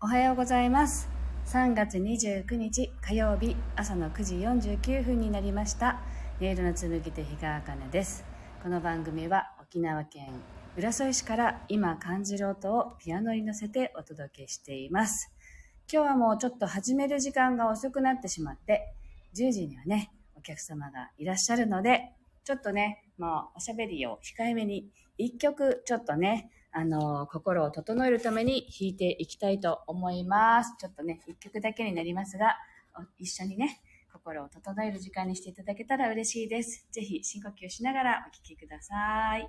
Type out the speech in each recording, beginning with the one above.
おはようございます。3月29日火曜日朝の9時49分になりました。音色の紡ぎ手日川茜です。この番組は沖縄県浦添市から今感じる音をピアノに乗せてお届けしています。今日はもうちょっと始める時間が遅くなってしまって10時にはねお客様がいらっしゃるのでちょっとねもうおしゃべりを控えめに一曲ちょっとねあの、心を整えるために弾いていきたいと思います。ちょっとね、一曲だけになりますが、一緒にね、心を整える時間にしていただけたら嬉しいです。ぜひ深呼吸しながらお聴きください。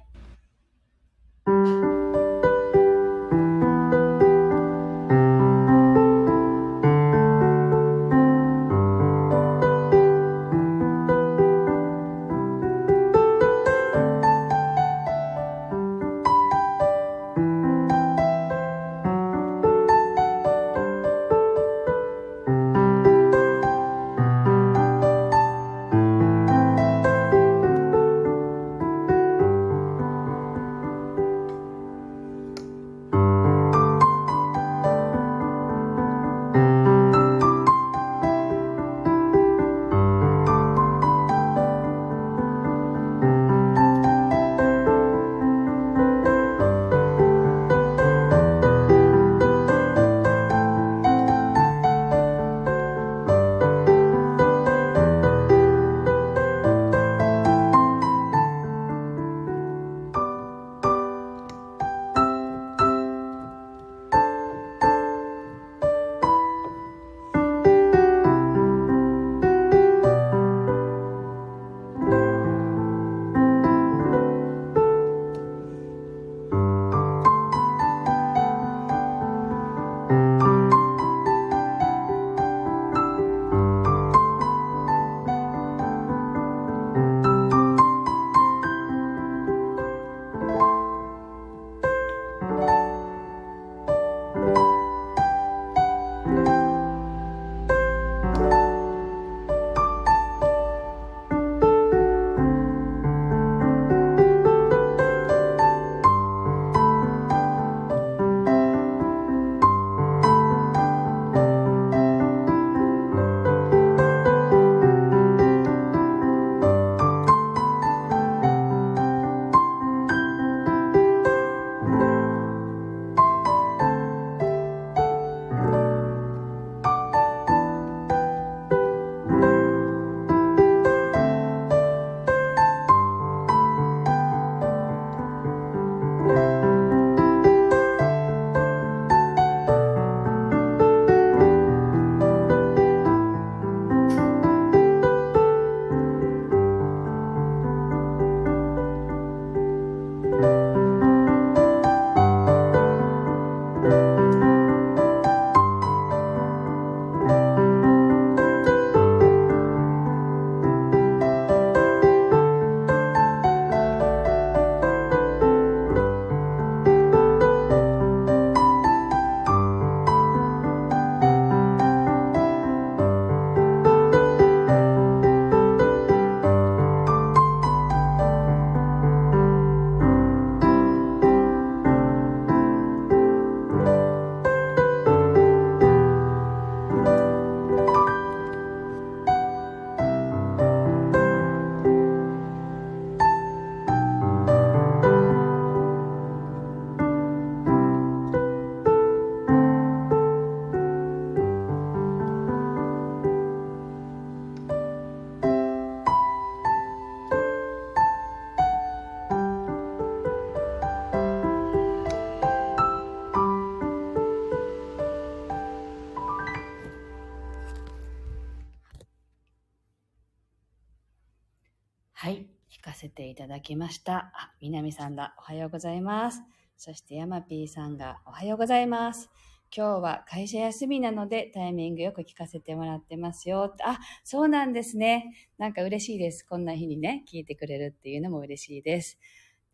はい。弾かせていただきました。あ、みなみさんだ。おはようございます。そして、やまぴーさんがおはようございます。今日は会社休みなのでタイミングよく聞かせてもらってますよ。あ、そうなんですね。なんか嬉しいです。こんな日にね、聞いてくれるっていうのも嬉しいです。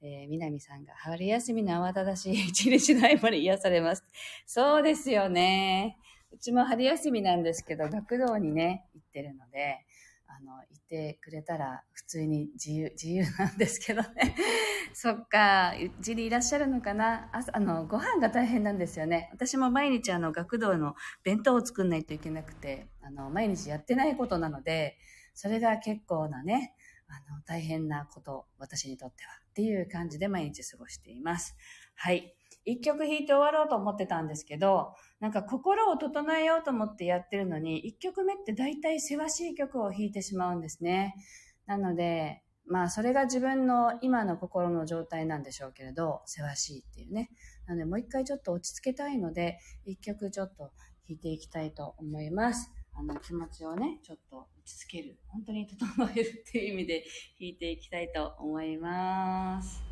えー、みなみさんが、春休みの慌ただしい 一日の合間に癒されます。そうですよね。うちも春休みなんですけど、学童にね、行ってるので、あの、いてくれたら普通に自由、自由なんですけどね。そっか、うちにいらっしゃるのかな？朝、あの、ご飯が大変なんですよね。私も毎日あの、学童の弁当を作んないといけなくて、あの、毎日やってないことなので、それが結構なね、あの、大変なこと、私にとってはっていう感じで毎日過ごしています。はい。一曲弾いて終わろうと思ってたんですけど、なんか心を整えようと思ってやってるのに、一曲目って大体せわしい曲を弾いてしまうんですね。なので、まあそれが自分の今の心の状態なんでしょうけれど、せわしいっていうね。なのでもう一回ちょっと落ち着けたいので、一曲ちょっと弾いていきたいと思います。あの気持ちをね、ちょっと落ち着ける。本当に整えるっていう意味で弾いていきたいと思います。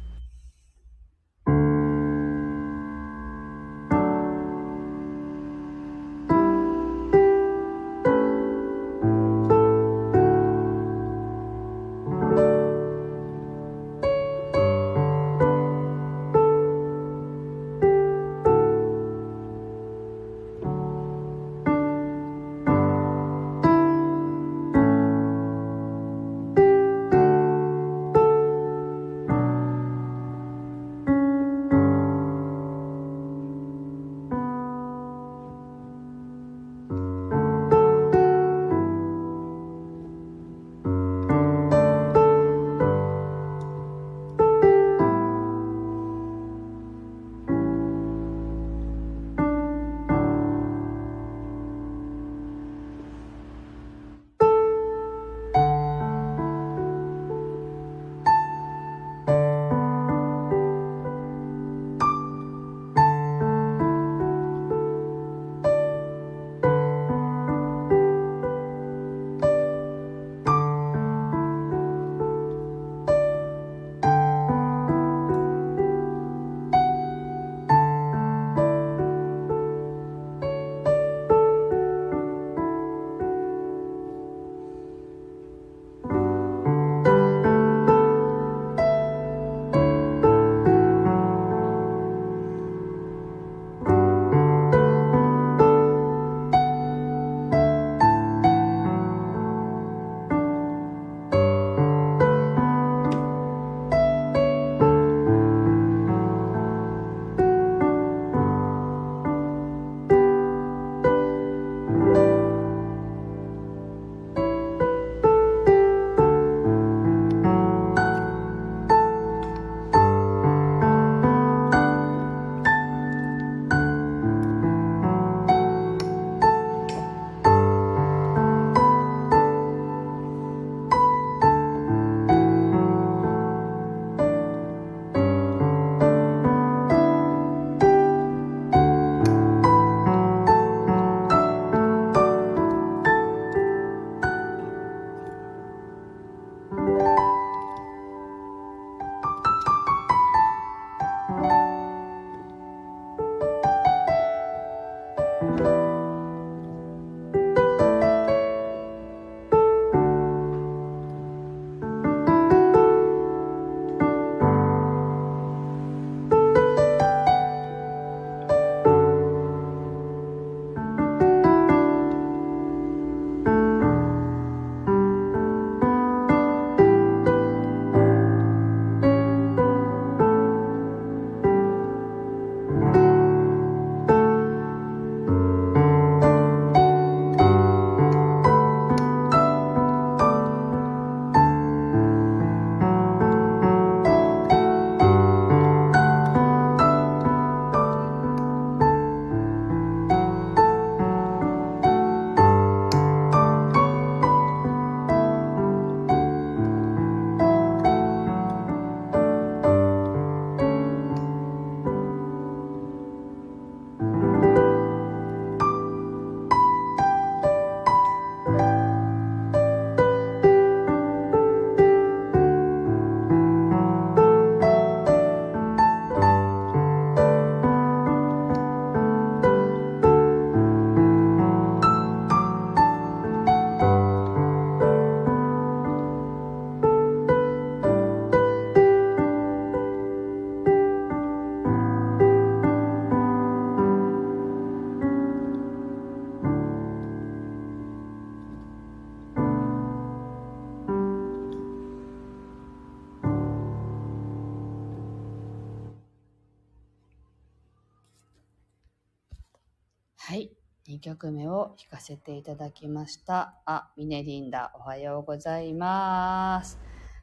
はい2曲目を弾かせていただきました。あ、ミネリンダ、おはようございます。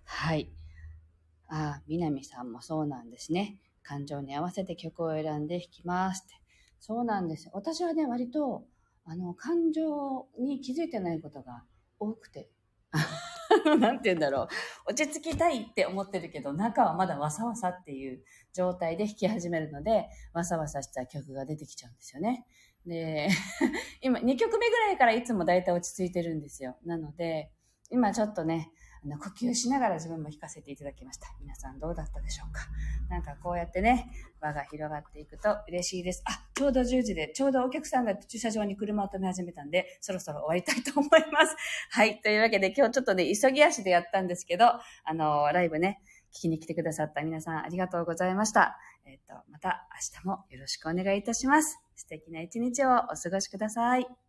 はい。あ、みなみさんもそうなんですね。感情に合わせて曲を選んで弾きますって。そうなんです。私はね、割と、あの、感情に気づいてないことが多くて。なんて言うんだろう。落ち着きたいって思ってるけど、中はまだわさわさっていう状態で弾き始めるので、わさわさした曲が出てきちゃうんですよね。で、今2曲目ぐらいからいつも大体落ち着いてるんですよ。なので、今ちょっとね、あの呼吸しながら自分も弾かせていただきました。皆さんどうだったでしょうかなんかこうやってね、輪が広がっていくと嬉しいです。あ、ちょうど10時で、ちょうどお客さんが駐車場に車を止め始めたんで、そろそろ終わりたいと思います。はい。というわけで今日ちょっとね、急ぎ足でやったんですけど、あの、ライブね、聞きに来てくださった皆さんありがとうございました。えっ、ー、と、また明日もよろしくお願いいたします。素敵な一日をお過ごしください。